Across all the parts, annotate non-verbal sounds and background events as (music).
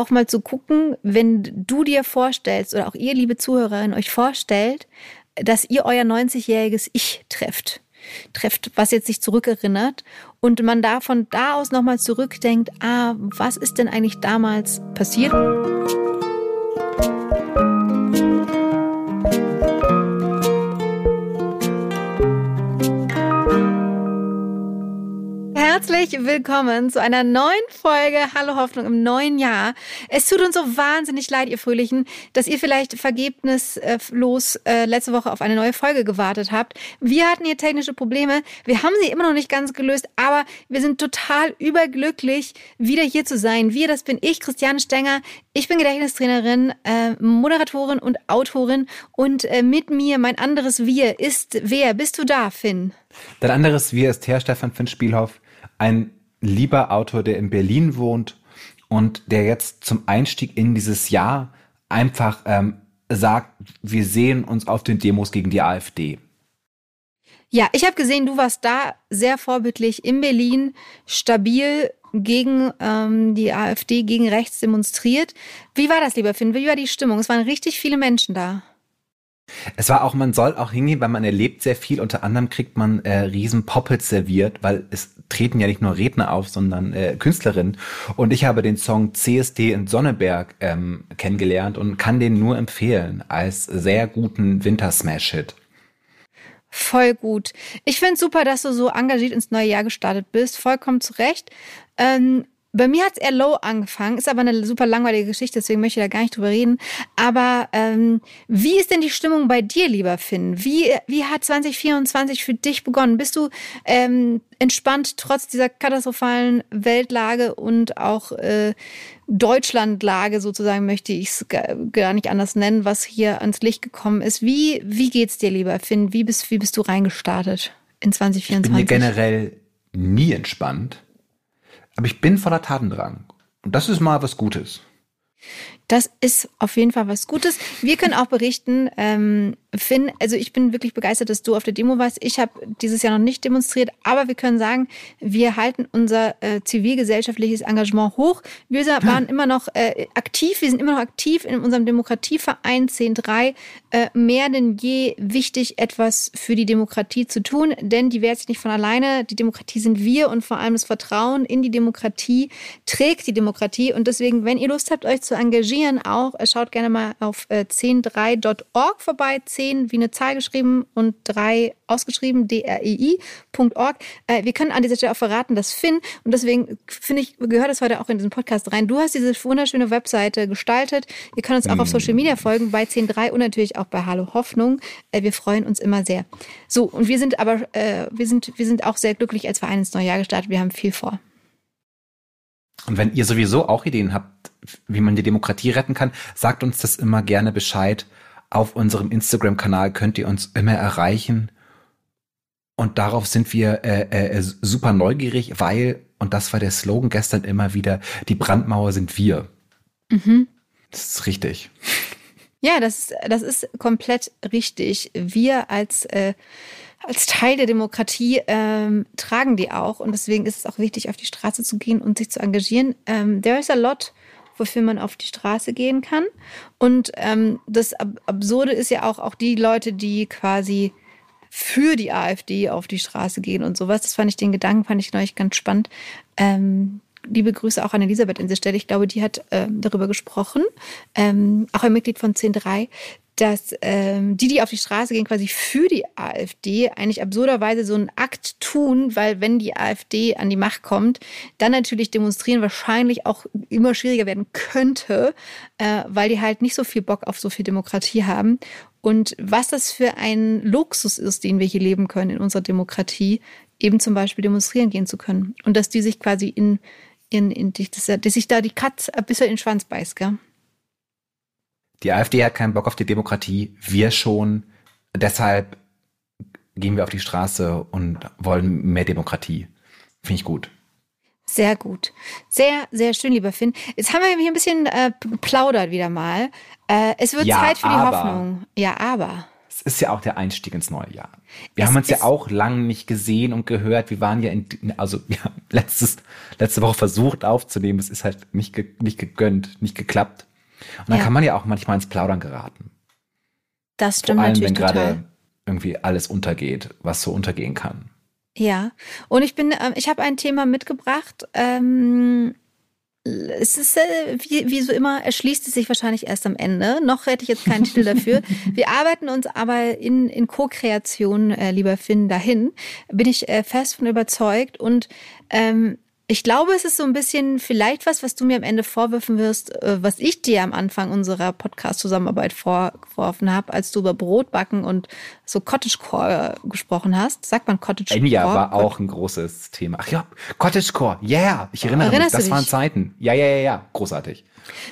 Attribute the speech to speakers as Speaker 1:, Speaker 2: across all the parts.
Speaker 1: auch mal zu gucken, wenn du dir vorstellst oder auch ihr, liebe Zuhörerin, euch vorstellt, dass ihr euer 90-jähriges Ich trefft trefft, was jetzt sich zurückerinnert und man da von da aus nochmal zurückdenkt, ah, was ist denn eigentlich damals passiert? Herzlich willkommen zu einer neuen Folge Hallo Hoffnung im neuen Jahr. Es tut uns so wahnsinnig leid, ihr Fröhlichen, dass ihr vielleicht vergebnislos äh, letzte Woche auf eine neue Folge gewartet habt. Wir hatten hier technische Probleme. Wir haben sie immer noch nicht ganz gelöst, aber wir sind total überglücklich, wieder hier zu sein. Wir, das bin ich, Christiane Stenger. Ich bin Gedächtnistrainerin, äh, Moderatorin und Autorin und äh, mit mir mein anderes Wir ist wer? Bist du da, Finn?
Speaker 2: Dein anderes Wir ist Herr Stefan Finn Spielhoff ein lieber Autor, der in Berlin wohnt und der jetzt zum Einstieg in dieses Jahr einfach ähm, sagt, wir sehen uns auf den Demos gegen die AfD.
Speaker 1: Ja, ich habe gesehen, du warst da sehr vorbildlich in Berlin, stabil gegen ähm, die AfD, gegen rechts demonstriert. Wie war das, lieber Finn? Wie war die Stimmung? Es waren richtig viele Menschen da.
Speaker 2: Es war auch, man soll auch hingehen, weil man erlebt sehr viel. Unter anderem kriegt man äh, riesen Poppets serviert, weil es treten ja nicht nur Redner auf, sondern äh, Künstlerinnen. Und ich habe den Song CSD in Sonneberg ähm, kennengelernt und kann den nur empfehlen als sehr guten Wintersmash-Hit.
Speaker 1: Voll gut. Ich finde super, dass du so engagiert ins neue Jahr gestartet bist. Vollkommen zu Recht. Ähm, bei mir hat es eher low angefangen, ist aber eine super langweilige Geschichte, deswegen möchte ich da gar nicht drüber reden. Aber ähm, wie ist denn die Stimmung bei dir, lieber Finn? Wie, wie hat 2024 für dich begonnen? Bist du ähm, entspannt trotz dieser katastrophalen Weltlage und auch äh, Deutschlandlage sozusagen, möchte ich es gar nicht anders nennen, was hier ans Licht gekommen ist. Wie, wie geht's dir, lieber Finn? Wie bist, wie bist du reingestartet in 2024? Ich bin
Speaker 2: hier generell nie entspannt aber ich bin voller Tatendrang. Und das ist mal was Gutes.
Speaker 1: Das ist auf jeden Fall was Gutes. Wir können auch berichten, ähm, Finn, also ich bin wirklich begeistert, dass du auf der Demo warst. Ich habe dieses Jahr noch nicht demonstriert, aber wir können sagen, wir halten unser äh, zivilgesellschaftliches Engagement hoch. Wir waren immer noch äh, aktiv, wir sind immer noch aktiv in unserem Demokratieverein 10.3. Äh, mehr denn je wichtig, etwas für die Demokratie zu tun, denn die wehrt sich nicht von alleine. Die Demokratie sind wir und vor allem das Vertrauen in die Demokratie trägt die Demokratie. Und deswegen, wenn ihr Lust habt, euch zu engagieren, auch. Schaut gerne mal auf 103.org äh, vorbei. 10 wie eine Zahl geschrieben und 3 ausgeschrieben, drei.org. Äh, wir können an dieser Stelle auch verraten, dass Finn, und deswegen finde ich, gehört das heute auch in diesen Podcast rein. Du hast diese wunderschöne Webseite gestaltet. Ihr könnt uns auch auf mhm. Social Media folgen, bei 10.3 und natürlich auch bei Hallo Hoffnung. Äh, wir freuen uns immer sehr. So, und wir sind aber, wir sind, wir sind auch sehr glücklich als Verein ins neue Jahr gestartet. Wir haben viel vor.
Speaker 2: Und wenn ihr sowieso auch Ideen habt, wie man die Demokratie retten kann, sagt uns das immer gerne Bescheid. Auf unserem Instagram-Kanal könnt ihr uns immer erreichen. Und darauf sind wir äh, äh, super neugierig, weil, und das war der Slogan gestern immer wieder, die Brandmauer sind wir. Mhm. Das ist richtig.
Speaker 1: Ja, das, das ist komplett richtig. Wir als äh, als Teil der Demokratie ähm, tragen die auch. Und deswegen ist es auch wichtig, auf die Straße zu gehen und sich zu engagieren. Ähm, there is a lot, wofür man auf die Straße gehen kann. Und ähm, das Ab Absurde ist ja auch, auch die Leute, die quasi für die AfD auf die Straße gehen und sowas. Das fand ich den Gedanken, fand ich neulich ganz spannend. Ähm, liebe Grüße auch an Elisabeth in dieser Stelle. Ich glaube, die hat äh, darüber gesprochen, ähm, auch ein Mitglied von 10.3, dass ähm, die, die auf die Straße gehen, quasi für die AfD, eigentlich absurderweise so einen Akt tun, weil wenn die AfD an die Macht kommt, dann natürlich demonstrieren wahrscheinlich auch immer schwieriger werden könnte, äh, weil die halt nicht so viel Bock auf so viel Demokratie haben. Und was das für ein Luxus ist, den wir hier leben können in unserer Demokratie, eben zum Beispiel demonstrieren gehen zu können. Und dass die sich quasi in, in, in dass, dass sich da die Katze ein bisschen in den Schwanz beißt, gell?
Speaker 2: Die AfD hat keinen Bock auf die Demokratie, wir schon. Deshalb gehen wir auf die Straße und wollen mehr Demokratie. Finde ich gut.
Speaker 1: Sehr gut. Sehr, sehr schön, lieber Finn. Jetzt haben wir hier ein bisschen äh, plaudert wieder mal. Äh, es wird ja, Zeit für die Hoffnung. Ja, aber.
Speaker 2: es ist ja auch der Einstieg ins neue Jahr. Wir
Speaker 1: Es
Speaker 2: haben uns ja auch lang nicht gesehen und gehört. Wir waren ja in, also wir haben letztes, letzte Woche versucht aufzunehmen. Es ist halt nicht, ge, nicht gegönnt, nicht geklappt. Und dann
Speaker 1: Ja.
Speaker 2: kann man ja auch manchmal ins Plaudern geraten.
Speaker 1: Das
Speaker 2: Vor
Speaker 1: stimmt
Speaker 2: allem,
Speaker 1: natürlich
Speaker 2: wenn gerade irgendwie alles untergeht, was so untergehen kann.
Speaker 1: Ja, und ich bin, ähm, ich habe ein Thema mitgebracht. Ähm, es ist äh, wie, wie so immer, erschließt es sich wahrscheinlich erst am Ende. Noch hätte ich jetzt keinen Titel dafür. (laughs) Wir arbeiten uns aber in, in Co-Kreation, äh, lieber Finn, dahin. Bin ich äh, fest von überzeugt. Und ähm, ich glaube, es ist so ein bisschen vielleicht was, was du mir am Ende vorwürfen wirst, äh, was ich dir am Anfang unserer Podcast-Zusammenarbeit vorgeworfen habe, als du über Brotbacken und so Cottagecore gesprochen hast. Sagt man Cottagecore?
Speaker 2: Enya war auch ein großes Thema. Ach ja, Cottagecore, yeah, ich erinnere
Speaker 1: Erinnerst
Speaker 2: mich, das waren? Zeiten. Ja, ja, ja, ja, großartig.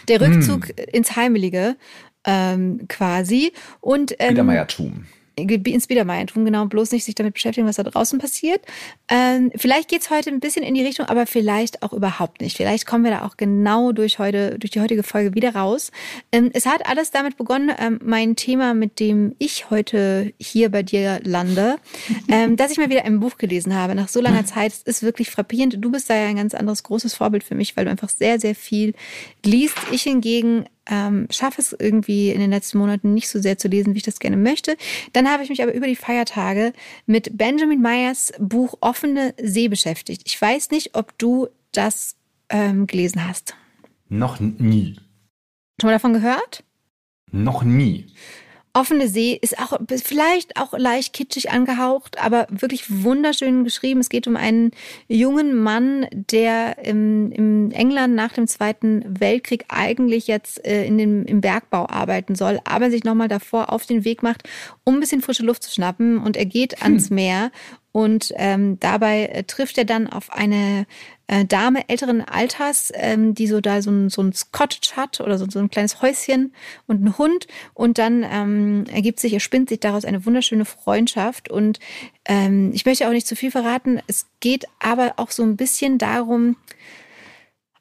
Speaker 1: Der
Speaker 2: Hm.
Speaker 1: Rückzug ins Heimelige ähm, quasi und ähm,
Speaker 2: Biedermeiertum.
Speaker 1: Ins Biedermeiertum, genau, bloß nicht sich damit beschäftigen, was da draußen passiert. Ähm, vielleicht geht's heute ein bisschen in die Richtung, aber vielleicht auch überhaupt nicht. Vielleicht kommen wir da auch genau durch heute, durch die heutige Folge wieder raus. Ähm, es hat alles damit begonnen, ähm, mein Thema, mit dem ich heute hier bei dir lande, (laughs) ähm, dass ich mal wieder ein Buch gelesen habe nach so langer Zeit. Es ist wirklich frappierend. Du bist da ja ein ganz anderes großes Vorbild für mich, weil du einfach sehr, sehr viel liest. Ich hingegen ähm, schaffe es irgendwie in den letzten Monaten nicht so sehr zu lesen, wie ich das gerne möchte. Dann habe ich mich aber über die Feiertage mit Benjamin Meyers Buch Offene See beschäftigt. Ich weiß nicht, ob du das ähm, gelesen hast.
Speaker 2: Noch nie.
Speaker 1: Schon mal davon gehört?
Speaker 2: Noch nie.
Speaker 1: Offene See ist auch vielleicht auch leicht kitschig angehaucht, aber wirklich wunderschön geschrieben. Es geht um einen jungen Mann, der im, im England nach dem Zweiten Weltkrieg eigentlich jetzt äh, in dem, im Bergbau arbeiten soll, aber sich nochmal davor auf den Weg macht, um ein bisschen frische Luft zu schnappen. Und er geht ans Meer und ähm, dabei äh, trifft er dann auf eine äh, Dame älteren Alters, ähm, die so da so ein, so ein Cottage hat oder so, so ein kleines Häuschen und einen Hund. Und dann ähm, ergibt sich, erspinnt sich daraus eine wunderschöne Freundschaft. Und ähm, ich möchte auch nicht zu viel verraten. Es geht aber auch so ein bisschen darum,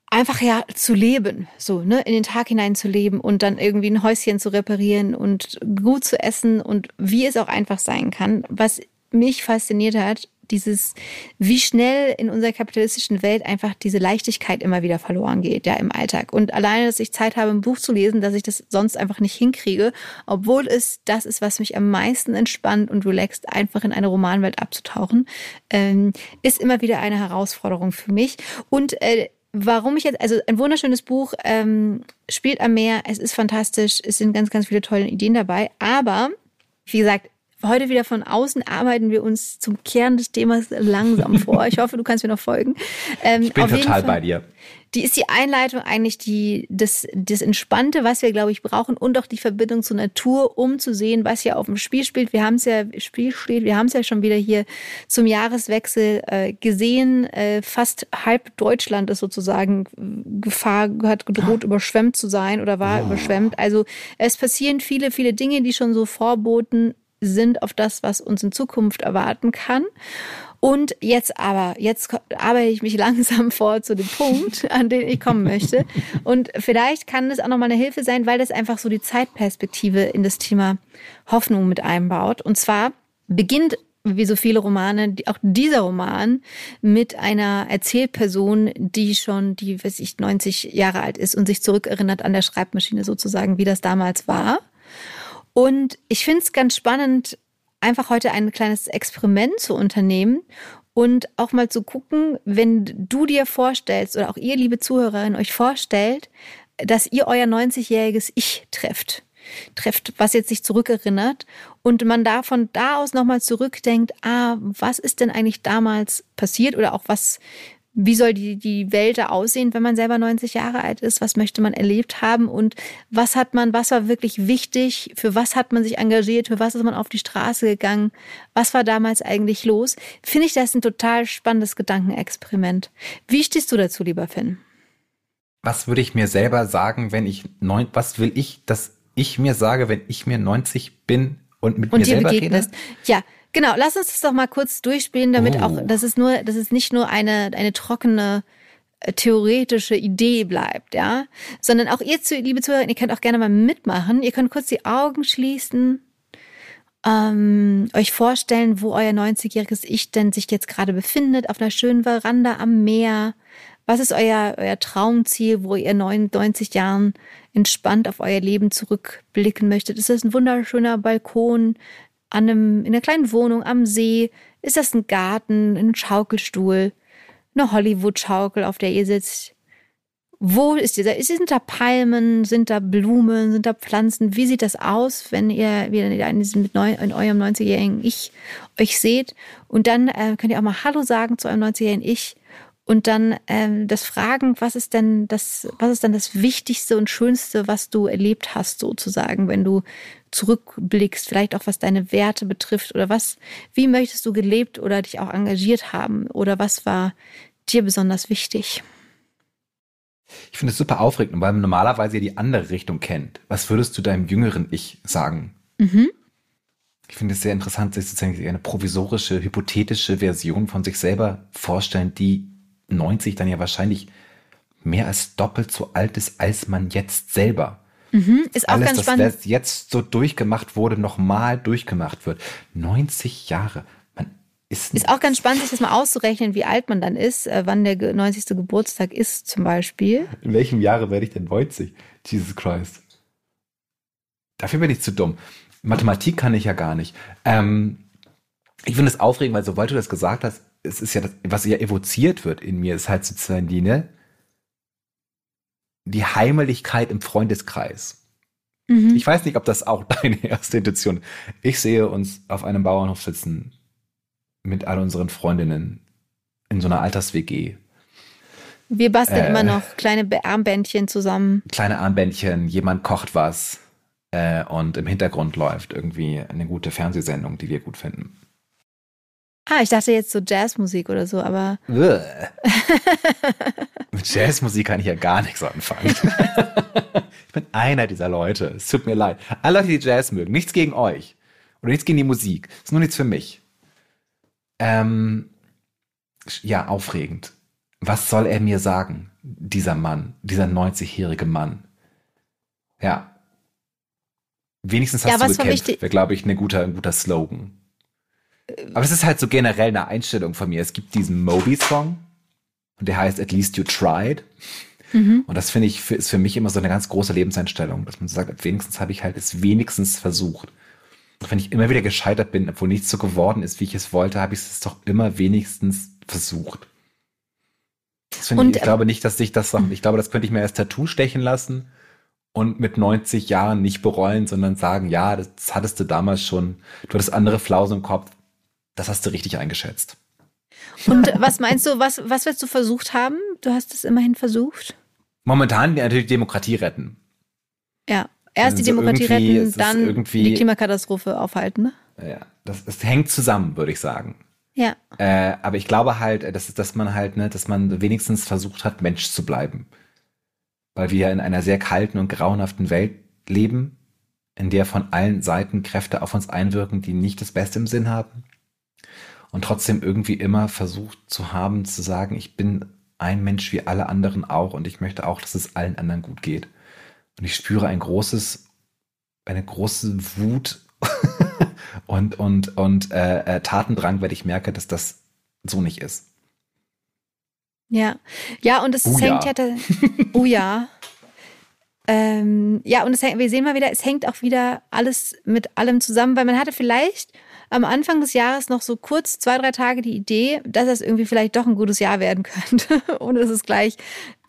Speaker 1: einfach ja zu leben, so, ne, in den Tag hinein zu leben und dann irgendwie ein Häuschen zu reparieren und gut zu essen und wie es auch einfach sein kann. Was mich fasziniert hat, dieses, wie schnell in unserer kapitalistischen Welt einfach diese Leichtigkeit immer wieder verloren geht, ja, im Alltag. Und alleine, dass ich Zeit habe, ein Buch zu lesen, dass ich das sonst einfach nicht hinkriege, obwohl es das ist, was mich am meisten entspannt und relaxt, einfach in eine Romanwelt abzutauchen, ähm, ist immer wieder eine Herausforderung für mich. Und äh, warum ich jetzt, also ein wunderschönes Buch, ähm, spielt am Meer, es ist fantastisch, es sind ganz, ganz viele tolle Ideen dabei, aber wie gesagt, heute wieder von außen arbeiten wir uns zum Kern des Themas langsam (laughs) vor. Ich hoffe, du kannst mir noch folgen. Ähm,
Speaker 2: Ich bin total
Speaker 1: Fall-
Speaker 2: bei dir.
Speaker 1: die ist die Einleitung eigentlich die, das, das Entspannte, was wir, glaube ich, brauchen und auch die Verbindung zur Natur, um zu sehen, was hier auf dem Spiel spielt. Wir haben es ja, Spiel steht, wir haben es ja schon wieder hier zum Jahreswechsel äh, gesehen. Äh, fast halb Deutschland ist sozusagen Gefahr, hat gedroht, überschwemmt zu sein oder war überschwemmt. Also es passieren viele, viele Dinge, die schon so vorboten sind auf das, was uns in Zukunft erwarten kann. Und jetzt aber, jetzt arbeite ich mich (laughs) langsam vor zu dem Punkt, an den ich kommen möchte. Und vielleicht kann das auch nochmal eine Hilfe sein, weil das einfach so die Zeitperspektive in das Thema Hoffnung mit einbaut. Und zwar beginnt wie so viele Romane, auch dieser Roman mit einer Erzählperson, die schon, die, weiß ich, 90 Jahre alt ist und sich zurückerinnert an der Schreibmaschine sozusagen, wie das damals war. Und ich finde es ganz spannend, einfach heute ein kleines Experiment zu unternehmen und auch mal zu gucken, wenn du dir vorstellst oder auch ihr, liebe Zuhörerin, euch vorstellt, dass ihr euer 90-jähriges Ich trefft. Trefft, was jetzt sich zurückerinnert und man da von da aus nochmal zurückdenkt, ah, was ist denn eigentlich damals passiert oder auch was, wie soll die, die Welt da aussehen, wenn man selber 90 Jahre alt ist? Was möchte man erlebt haben? Und was hat man, was war wirklich wichtig? Für was hat man sich engagiert? Für was ist man auf die Straße gegangen? Was war damals eigentlich los? Finde ich das ein total spannendes Gedankenexperiment. Wie stehst du dazu, lieber Finn?
Speaker 2: Was würde ich mir selber sagen, wenn ich neun, was will ich, dass ich mir sage, wenn ich mir 90 bin und mit
Speaker 1: Und
Speaker 2: mir
Speaker 1: dir
Speaker 2: selber
Speaker 1: begegnest.
Speaker 2: rede?
Speaker 1: Ja, genau. Lass uns das doch mal kurz durchspielen, damit
Speaker 2: Oh.
Speaker 1: auch, dass es nur, dass es nicht nur eine, eine trockene äh, theoretische Idee bleibt, ja, sondern auch ihr, liebe Zuhörer, ihr könnt auch gerne mal mitmachen. Ihr könnt kurz die Augen schließen ähm, euch vorstellen, wo euer 90-jähriges Ich denn sich jetzt gerade befindet, auf einer schönen Veranda am Meer. Was ist euer, euer Traumziel, wo ihr 99 Jahren entspannt auf euer Leben zurückblicken möchtet? Ist das ein wunderschöner Balkon an einem, in einer kleinen Wohnung am See? Ist das ein Garten, ein Schaukelstuhl, eine Hollywood-Schaukel, auf der ihr sitzt? Wo ist dieser? Sind da Palmen? Sind da Blumen? Sind da Pflanzen? Wie sieht das aus, wenn ihr wieder in, diesem, in eurem 90-jährigen Ich euch seht? Und dann äh, könnt ihr auch mal Hallo sagen zu eurem 90-jährigen Ich und dann ähm, das Fragen, was ist denn das, was ist dann das Wichtigste und Schönste, was du erlebt hast, sozusagen, wenn du zurückblickst, vielleicht auch was deine Werte betrifft oder was, wie möchtest du gelebt oder dich auch engagiert haben oder was war dir besonders wichtig?
Speaker 2: Ich finde es super aufregend, weil man normalerweise ja die andere Richtung kennt. Was würdest du deinem jüngeren Ich sagen? Mhm. Ich finde es sehr interessant, sich sozusagen eine provisorische, hypothetische Version von sich selber vorstellen, die 90 dann ja wahrscheinlich mehr als doppelt so alt ist als man jetzt selber.
Speaker 1: Mhm, ist auch
Speaker 2: Alles,
Speaker 1: ganz
Speaker 2: das
Speaker 1: spannend.
Speaker 2: jetzt so durchgemacht wurde, nochmal durchgemacht wird. 90 Jahre. Man ist,
Speaker 1: ist auch ganz spannend, sich das mal auszurechnen, wie alt man dann ist, äh, wann der 90. Geburtstag ist zum Beispiel.
Speaker 2: In welchem Jahre werde ich denn 90? Jesus Christ. Dafür bin ich zu dumm. Mathematik kann ich ja gar nicht. Ähm, ich finde es aufregend, weil sobald du das gesagt hast, es ist ja das, was ja evoziert wird in mir, ist halt sozusagen die, ne? Die Heimeligkeit im Freundeskreis. Mhm. Ich weiß nicht, ob das auch (laughs) deine erste Intuition. Ich sehe uns auf einem Bauernhof sitzen mit all unseren Freundinnen in so einer Alters-WG.
Speaker 1: Wir basteln äh, immer noch kleine Armbändchen zusammen.
Speaker 2: Kleine Armbändchen, jemand kocht was äh, und im Hintergrund läuft irgendwie eine gute Fernsehsendung, die wir gut finden.
Speaker 1: Ah, ich dachte jetzt so Jazzmusik oder so, aber.
Speaker 2: Mit Jazzmusik kann ich ja gar nichts anfangen. (laughs) ich bin einer dieser Leute. Es tut mir leid. Alle Leute, die Jazz mögen, nichts gegen euch. Oder nichts gegen die Musik. ist nur nichts für mich. Ähm, ja, aufregend. Was soll er mir sagen, dieser Mann, dieser 90-jährige Mann? Ja. Wenigstens hast ja, du gekämpft, wäre, glaube ich, ein guter, ein guter Slogan. Aber es ist halt so generell eine Einstellung von mir. Es gibt diesen Moby-Song und der heißt At least you tried. Mhm. Und das finde ich, ist für mich immer so eine ganz große Lebenseinstellung, dass man sagt, wenigstens habe ich halt es wenigstens versucht. Und wenn ich immer wieder gescheitert bin, obwohl nichts so geworden ist, wie ich es wollte, habe ich es doch immer wenigstens versucht. Ich, und, ich glaube nicht, dass ich das, noch, ich glaube, das könnte ich mir als Tattoo stechen lassen und mit 90 Jahren nicht bereuen, sondern sagen, ja, das hattest du damals schon, du hattest andere Flausen im Kopf, das hast du richtig eingeschätzt.
Speaker 1: Und was meinst du, was, was willst du versucht haben? Du hast es immerhin versucht.
Speaker 2: Momentan natürlich Demokratie retten.
Speaker 1: Ja, erst also die Demokratie retten, dann die Klimakatastrophe aufhalten. Ne?
Speaker 2: Ja, das, das hängt zusammen, würde ich sagen.
Speaker 1: Ja.
Speaker 2: Äh, aber ich glaube halt, dass, dass man halt, ne, dass man wenigstens versucht hat, Mensch zu bleiben. Weil wir in einer sehr kalten und grauenhaften Welt leben, in der von allen Seiten Kräfte auf uns einwirken, die nicht das Beste im Sinn haben und trotzdem irgendwie immer versucht zu haben, zu sagen, ich bin ein Mensch wie alle anderen auch und ich möchte auch, dass es allen anderen gut geht. Und ich spüre ein großes, eine große Wut (laughs) und, und, und äh, äh, Tatendrang, weil ich merke, dass das so nicht ist.
Speaker 1: Ja, ja, und es
Speaker 2: oh,
Speaker 1: hängt
Speaker 2: ja.
Speaker 1: ja, oh ja. Ähm, ja, und es, wir sehen mal wieder, es hängt auch wieder alles mit allem zusammen, weil man hatte vielleicht am Anfang des Jahres noch so kurz zwei, drei Tage die Idee, dass es irgendwie vielleicht doch ein gutes Jahr werden könnte, (laughs) ohne dass es gleich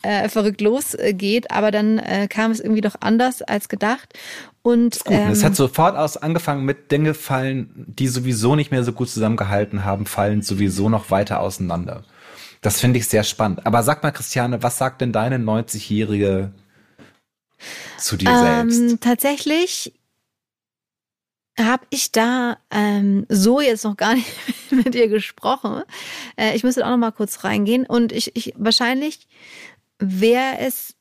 Speaker 1: äh, verrückt losgeht. Aber dann äh, kam es irgendwie doch anders als gedacht. Und
Speaker 2: gut, ähm, es hat sofort aus angefangen mit Dinge fallen, die sowieso nicht mehr so gut zusammengehalten haben, fallen sowieso noch weiter auseinander. Das finde ich sehr spannend. Aber sag mal, Christiane, was sagt denn deine 90-jährige zu dir ähm, selbst?
Speaker 1: Tatsächlich habe ich da ähm, so jetzt noch gar nicht (laughs) mit dir gesprochen. Äh, ich müsste auch noch mal kurz reingehen und ich, ich wahrscheinlich wäre es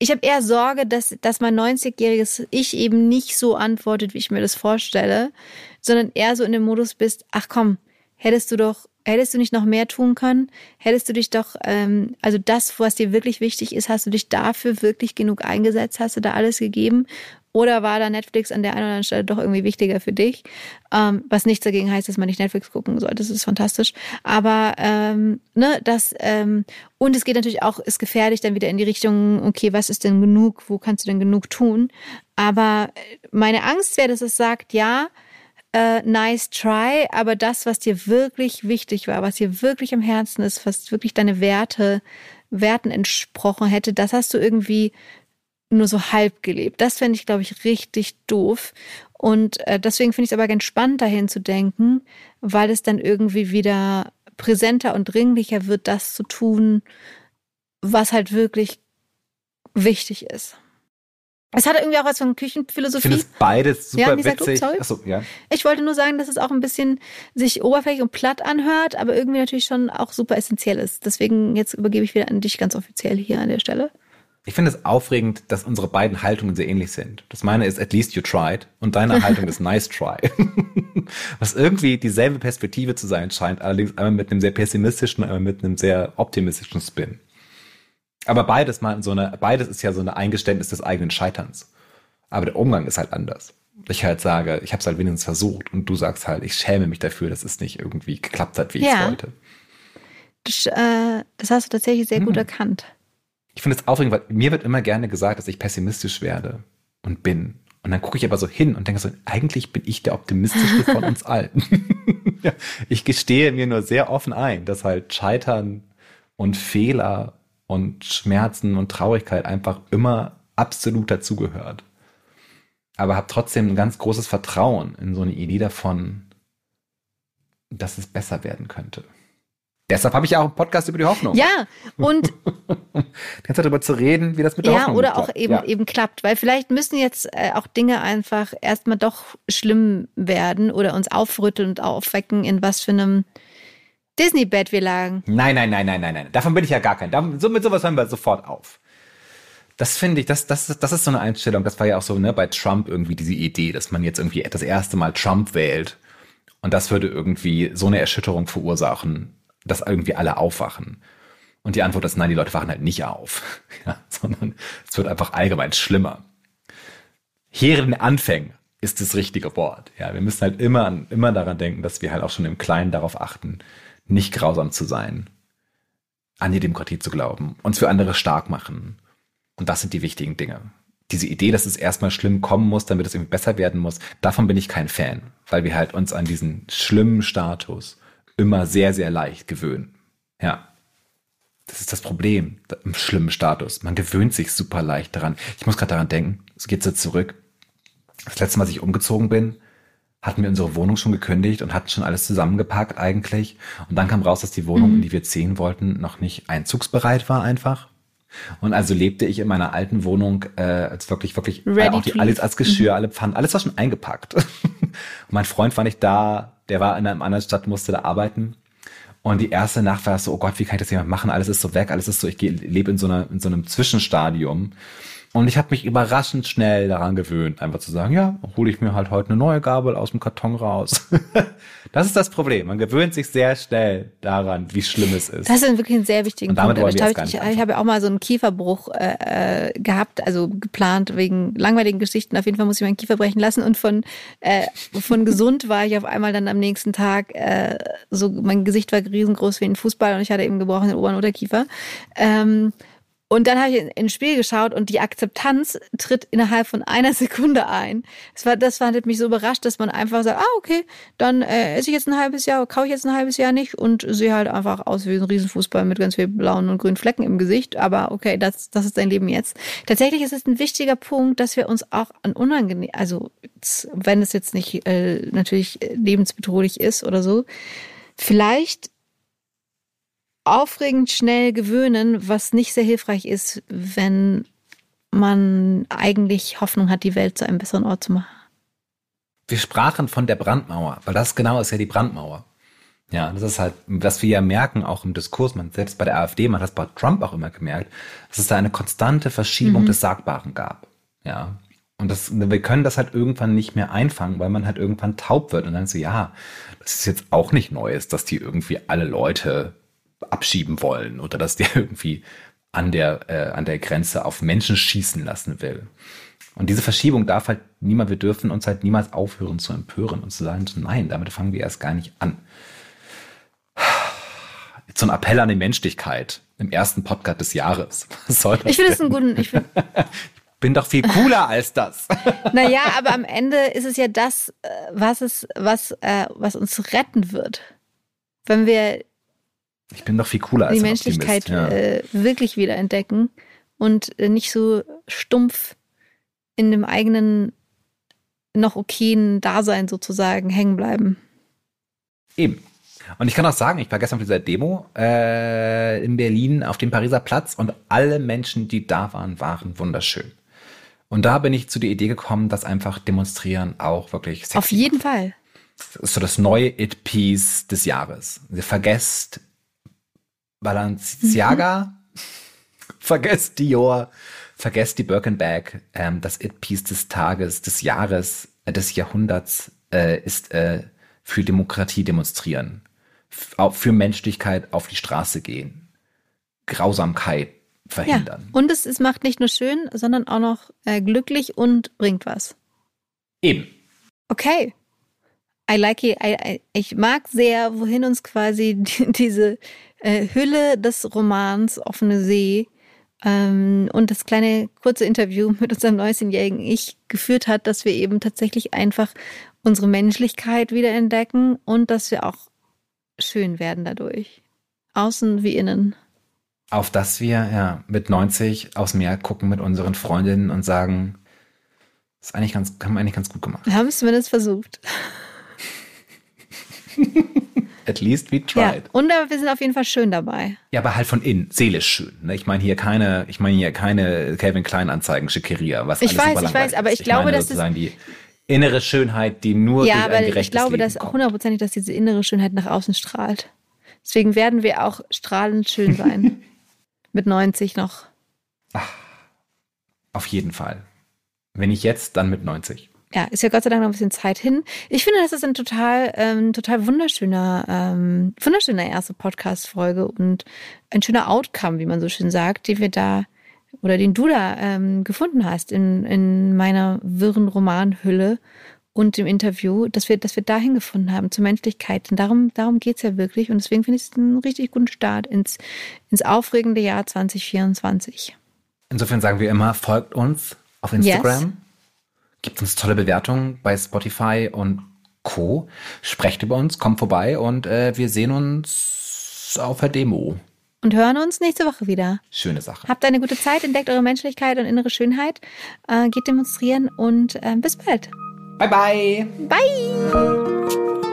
Speaker 1: ich habe eher Sorge, dass, dass mein 90-jähriges Ich eben nicht so antwortet, wie ich mir das vorstelle, sondern eher so in dem Modus bist, ach komm, hättest du doch, hättest du nicht noch mehr tun können? Hättest du dich doch, ähm, also das, was dir wirklich wichtig ist, hast du dich dafür wirklich genug eingesetzt? Hast du da alles gegeben? Oder war da Netflix an der einen oder anderen Stelle doch irgendwie wichtiger für dich? Ähm, was nichts dagegen heißt, dass man nicht Netflix gucken sollte. Das ist fantastisch. Aber ähm, ne, das ähm, und es geht natürlich auch, ist gefährlich dann wieder in die Richtung, okay, was ist denn genug? Wo kannst du denn genug tun? Aber meine Angst wäre, dass es sagt, ja, äh, nice try, aber das, was dir wirklich wichtig war, was dir wirklich am Herzen ist, was wirklich deine Werte, Werten entsprochen hätte, das hast du irgendwie nur so halb gelebt. Das fände ich, glaube ich, richtig doof. Und äh, deswegen finde ich es aber ganz spannend, dahin zu denken, weil es dann irgendwie wieder präsenter und dringlicher wird, das zu tun, was halt wirklich wichtig ist. Es hat irgendwie auch was von Küchenphilosophie.
Speaker 2: Ich finde es beides super
Speaker 1: ja,
Speaker 2: witzig.
Speaker 1: Du,
Speaker 2: Achso, ja.
Speaker 1: Ich wollte nur sagen, dass es auch ein bisschen sich oberflächlich und platt anhört, aber irgendwie natürlich schon auch super essentiell ist. Deswegen jetzt übergebe ich wieder an dich ganz offiziell hier an der Stelle.
Speaker 2: Ich finde es aufregend, dass unsere beiden Haltungen sehr ähnlich sind. Das meine ist at least you tried und deine (laughs) Haltung ist nice try. (laughs) Was irgendwie dieselbe Perspektive zu sein scheint, allerdings einmal mit einem sehr pessimistischen, einmal mit einem sehr optimistischen Spin. Aber beides mal so eine, beides ist ja so ein Eingeständnis des eigenen Scheiterns. Aber der Umgang ist halt anders. Ich halt sage, ich habe es halt wenigstens versucht und du sagst halt, ich schäme mich dafür, dass es nicht irgendwie geklappt hat, wie ja. ich es wollte.
Speaker 1: Das, äh, das, hast du tatsächlich sehr hm. gut erkannt.
Speaker 2: Ich finde es aufregend, weil mir wird immer gerne gesagt, dass ich pessimistisch werde und bin. Und dann gucke ich aber so hin und denke so, eigentlich bin ich der optimistischste (laughs) von uns allen. (laughs) ich gestehe mir nur sehr offen ein, dass halt Scheitern und Fehler und Schmerzen und Traurigkeit einfach immer absolut dazugehört. Aber habe trotzdem ein ganz großes Vertrauen in so eine Idee davon, dass es besser werden könnte. Deshalb habe ich ja auch einen Podcast über die Hoffnung.
Speaker 1: Ja, und (laughs)
Speaker 2: ganz darüber zu reden, wie das mit der ja, Hoffnung
Speaker 1: oder klappt. auch eben ja. eben klappt, weil vielleicht müssen jetzt äh, auch Dinge einfach erstmal doch schlimm werden oder uns aufrütteln und aufwecken, in was für einem Disney-Bett wir lagen.
Speaker 2: Nein, nein, nein, nein, nein, nein. Davon bin ich ja gar kein. So, mit sowas hören wir sofort auf. Das finde ich, das, das, das ist so eine Einstellung. Das war ja auch so ne, bei Trump irgendwie diese Idee, dass man jetzt irgendwie das erste Mal Trump wählt. Und das würde irgendwie so eine Erschütterung verursachen, dass irgendwie alle aufwachen. Und die Antwort ist nein, die Leute wachen halt nicht auf, (laughs) ja, sondern es wird einfach allgemein schlimmer. Hier Anfängen ist das richtige Wort. Ja, wir müssen halt immer, immer daran denken, dass wir halt auch schon im Kleinen darauf achten, nicht grausam zu sein, an die Demokratie zu glauben, uns für andere stark machen. Und das sind die wichtigen Dinge. Diese Idee, dass es erstmal schlimm kommen muss, damit es irgendwie besser werden muss, davon bin ich kein Fan, weil wir halt uns an diesen schlimmen Status immer sehr, sehr leicht gewöhnen. Ja. Das ist das Problem im schlimmen Status. Man gewöhnt sich super leicht daran. Ich muss gerade daran denken, es geht so zurück. Das letzte Mal, als ich umgezogen bin, hatten wir unsere Wohnung schon gekündigt und hatten schon alles zusammengepackt eigentlich. Und dann kam raus, dass die Wohnung, mhm. in die wir ziehen wollten, noch nicht einzugsbereit war einfach. Und also lebte ich in meiner alten Wohnung äh, als wirklich, wirklich äh, auch die, alles als Geschirr, mhm. alle Pfannen, alles war schon eingepackt. (laughs) mein Freund war nicht da, der war in einer anderen Stadt, musste da arbeiten. Und die erste Nacht war so, oh Gott, wie kann ich das jemand machen? Alles ist so weg, alles ist so, ich lebe in so einer, in so einem Zwischenstadium. Und ich habe mich überraschend schnell daran gewöhnt, einfach zu sagen, ja, hole ich mir halt heute eine neue Gabel aus dem Karton raus. (laughs) das ist das Problem. Man gewöhnt sich sehr schnell daran, wie schlimm es ist.
Speaker 1: Das ist wirklich ein sehr wichtiger Punkt. Ich, hab ich, ich habe ja auch mal so einen Kieferbruch äh, äh, gehabt, also geplant wegen langweiligen Geschichten. Auf jeden Fall muss ich meinen Kiefer brechen lassen. Und von, äh, von gesund war ich auf einmal dann am nächsten Tag äh, so, mein Gesicht war riesengroß wie ein Fußball und ich hatte eben gebrochenen Ober- und Unterkiefer. Ähm, und dann habe ich ins Spiel geschaut und die Akzeptanz tritt innerhalb von einer Sekunde ein. Das war, das war mich so überrascht, dass man einfach sagt, ah, okay, dann äh, esse ich jetzt ein halbes Jahr, kaufe ich jetzt ein halbes Jahr nicht und sehe halt einfach aus wie ein Riesenfußball mit ganz vielen blauen und grünen Flecken im Gesicht. Aber okay, das, das ist dein Leben jetzt. Tatsächlich ist es ein wichtiger Punkt, dass wir uns auch an unangenehm, also wenn es jetzt nicht äh, natürlich lebensbedrohlich ist oder so, vielleicht aufregend schnell gewöhnen, was nicht sehr hilfreich ist, wenn man eigentlich Hoffnung hat, die Welt zu einem besseren Ort zu machen.
Speaker 2: Wir sprachen von der Brandmauer, weil das genau ist ja die Brandmauer. Ja, das ist halt, was wir ja merken, auch im Diskurs, man selbst bei der AfD, man hat das bei Trump auch immer gemerkt, dass es da eine konstante Verschiebung mhm. des Sagbaren gab. Ja. Und das, wir können das halt irgendwann nicht mehr einfangen, weil man halt irgendwann taub wird und dann so, ja, das ist jetzt auch nicht Neues, dass die irgendwie alle Leute abschieben wollen oder dass die (laughs) irgendwie an der, äh, an der Grenze auf Menschen schießen lassen will. Und diese Verschiebung darf halt niemand, wir dürfen uns halt niemals aufhören zu empören und zu sagen, nein, damit fangen wir erst gar nicht an. (sighs) So ein Appell an die Menschlichkeit im ersten Podcast des Jahres. (laughs)
Speaker 1: Was soll das ich finde es einen guten, ich, (laughs)
Speaker 2: bin doch viel cooler als das.
Speaker 1: Naja, aber am Ende ist es ja das, äh, was es, was, äh, was uns retten wird. Wenn wir
Speaker 2: ich bin doch viel cooler
Speaker 1: als die Menschlichkeit ja. äh, wirklich wieder entdecken und äh, nicht so stumpf in dem eigenen noch okayen Dasein sozusagen hängen bleiben.
Speaker 2: Eben. Und ich kann auch sagen, ich war gestern auf dieser Demo äh, in Berlin auf dem Pariser Platz und alle Menschen, die da waren, waren wunderschön. Und da bin ich zu der Idee gekommen, dass einfach Demonstrieren auch wirklich
Speaker 1: sexy Auf jeden macht. Fall.
Speaker 2: Das ist so das neue It-Piece des Jahres. Ihr vergesst Balenciaga, mhm. (laughs) vergesst Dior, vergesst die Birkenbag. Ähm, das It-Piece des Tages, des Jahres, äh, des Jahrhunderts äh, ist äh, für Demokratie demonstrieren. Für Menschlichkeit auf die Straße gehen. Grausamkeit verhindern.
Speaker 1: Ja. Und es, es macht nicht nur schön, sondern auch noch äh, glücklich und bringt was.
Speaker 2: Eben.
Speaker 1: Okay. I like it. I, I, ich mag sehr, wohin uns quasi (laughs) die, diese äh, Hülle des Romans Offene See ähm, und das kleine kurze Interview (laughs) mit unserem 19-jährigen Ich geführt hat, dass wir eben tatsächlich einfach unsere Menschlichkeit wieder entdecken und dass wir auch schön werden dadurch. Außen wie innen.
Speaker 2: Auf dass wir ja mit 90 aufs Meer gucken mit unseren Freundinnen und sagen, das ist eigentlich ganz, haben wir eigentlich ganz gut gemacht.
Speaker 1: Wir haben es zumindest versucht. (laughs)
Speaker 2: At least we tried. Ja,
Speaker 1: und wir sind auf jeden Fall schön dabei.
Speaker 2: Ja, aber halt von innen, seelisch schön. Ne? Ich meine hier keine, ich meine hier keine Calvin Klein Anzeigen, Schickeria, was
Speaker 1: ich alles weiß, ich weiß, aber ich, ich glaube, meine, dass
Speaker 2: sozusagen die innere Schönheit, die nur ja, durch ein gerechtes
Speaker 1: ich glaube,
Speaker 2: Leben
Speaker 1: dass hundertprozentig, dass diese innere Schönheit nach außen strahlt. Deswegen werden wir auch strahlend schön sein. (laughs) Mit 90 noch.
Speaker 2: Ach, auf jeden Fall. Wenn nicht jetzt, dann mit 90
Speaker 1: ja, ist ja Gott sei Dank noch ein bisschen Zeit hin. Ich finde, das ist ein total, ähm, total wunderschöner, ähm, wunderschöner erste Podcast-Folge und ein schöner Outcome, wie man so schön sagt, den wir da oder den du da ähm, gefunden hast in, in meiner wirren Romanhülle und im Interview, dass wir, dass wir dahin gefunden haben, zur Menschlichkeit. Und darum, darum geht's ja wirklich. Und deswegen finde ich es einen richtig guten Start ins, ins aufregende Jahr 2024.
Speaker 2: Insofern sagen wir immer, folgt uns auf Instagram. Yes Gebt uns tolle Bewertungen bei Spotify und Co. Sprecht über uns, kommt vorbei und äh, wir sehen uns auf der Demo.
Speaker 1: Und hören uns nächste Woche wieder.
Speaker 2: Schöne Sache.
Speaker 1: Habt eine gute Zeit, entdeckt eure Menschlichkeit und innere Schönheit, äh, geht demonstrieren und äh, bis bald.
Speaker 2: Bye bye.
Speaker 1: Bye.